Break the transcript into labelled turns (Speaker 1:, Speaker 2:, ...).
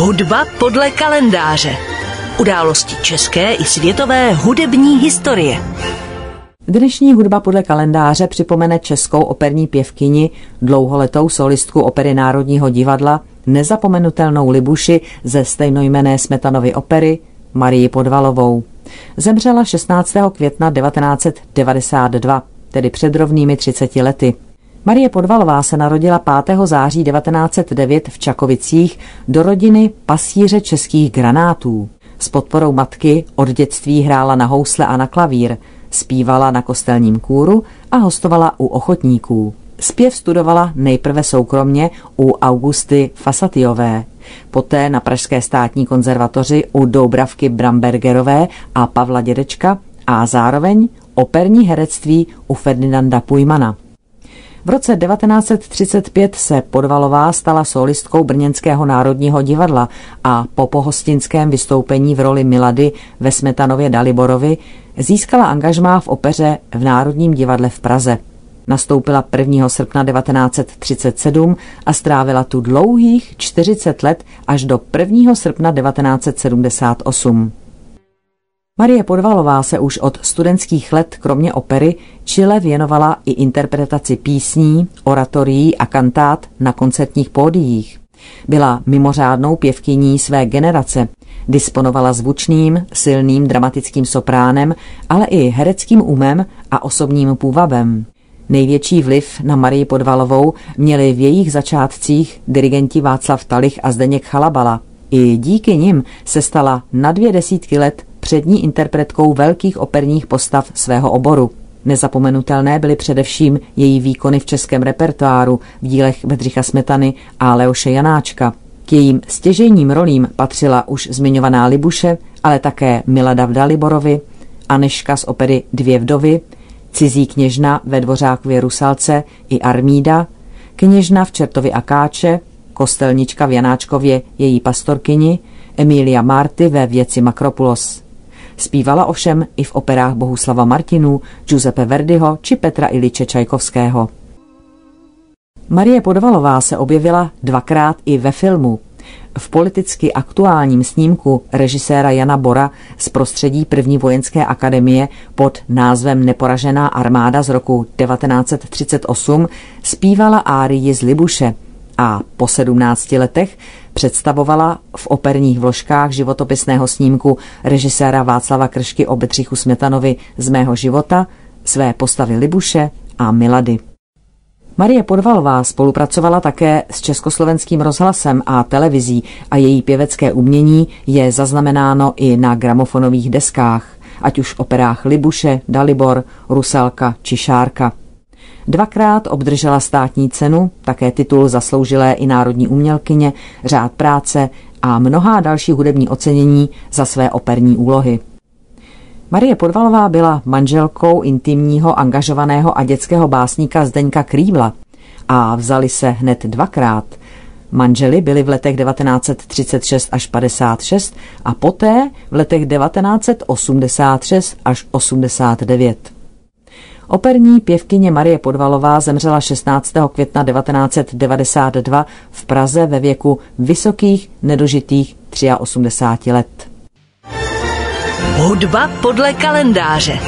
Speaker 1: Hudba podle kalendáře. Události české i světové hudební historie.
Speaker 2: Dnešní hudba podle kalendáře připomene českou operní pěvkyni, dlouholetou solistku opery Národního divadla, nezapomenutelnou Libuši ze stejnojmené Smetanovy opery Marii Podvalovou. Zemřela 16. května 1992, tedy před rovnými 30 lety. Marie Podvalová se narodila 5. září 1909 v Čakovicích do rodiny pasíře českých granátů. S podporou matky od dětství hrála na housle a na klavír, zpívala na kostelním kůru a hostovala u ochotníků. Zpěv studovala nejprve soukromně u Augusty Fasatiové, poté na Pražské státní konzervatoři u Doubravky Brambergerové a Pavla Dědečka a zároveň operní herectví u Ferdinanda Pujmana. V roce 1935 se Podvalová stala solistkou Brněnského národního divadla a po pohostinském vystoupení v roli Milady ve Smetanově Daliborovi získala angažmá v opeře v Národním divadle v Praze. Nastoupila 1. srpna 1937 a strávila tu dlouhých 40 let až do 1. srpna 1978. Marie Podvalová se už od studentských let kromě opery čile věnovala i interpretaci písní, oratorií a kantát na koncertních pódiích. Byla mimořádnou pěvkyní své generace, disponovala zvučným, silným dramatickým sopránem, ale i hereckým umem a osobním půvabem. Největší vliv na Marii Podvalovou měli v jejich začátcích dirigenti Václav Talich a Zdeněk Chalabala. I díky nim se stala na dvě desítky let přední interpretkou velkých operních postav svého oboru. Nezapomenutelné byly především její výkony v českém repertoáru v dílech Bedřicha Smetany a Leoše Janáčka. K jejím stěžejním rolím patřila už zmiňovaná Libuše, ale také Milada v Daliborovi, Aneška z opery Dvě vdovy, Cizí kněžna ve Dvořákově Rusalce i Armída, kněžna v Čertovi Akáče, kostelnička v Janáčkově její pastorkyni, Emilia Marty ve věci Makropulos. Zpívala ovšem i v operách Bohuslava Martinů, Giuseppe Verdiho či Petra Iliče Čajkovského. Marie Podvalová se objevila dvakrát i ve filmu. V politicky aktuálním snímku režiséra Jana Bora z prostředí první vojenské akademie pod názvem Neporažená armáda z roku 1938 zpívala árii z Libuše a po 17 letech představovala v operních vložkách životopisného snímku režiséra Václava Kršky o Bedřichu Smetanovi z mého života své postavy Libuše a Milady. Marie Podvalová spolupracovala také s Československým rozhlasem a televizí a její pěvecké umění je zaznamenáno i na gramofonových deskách, ať už operách Libuše, Dalibor, Rusalka či Šárka. Dvakrát obdržela státní cenu, také titul zasloužilé i národní umělkyně, řád práce a mnohá další hudební ocenění za své operní úlohy. Marie Podvalová byla manželkou intimního, angažovaného a dětského básníka Zdeňka Krývla a vzali se hned dvakrát. Manželi byli v letech 1936 až 56 a poté v letech 1986 až 89. Operní pěvkyně Marie Podvalová zemřela 16. května 1992 v Praze ve věku vysokých nedožitých 83 let.
Speaker 1: Hudba podle kalendáře.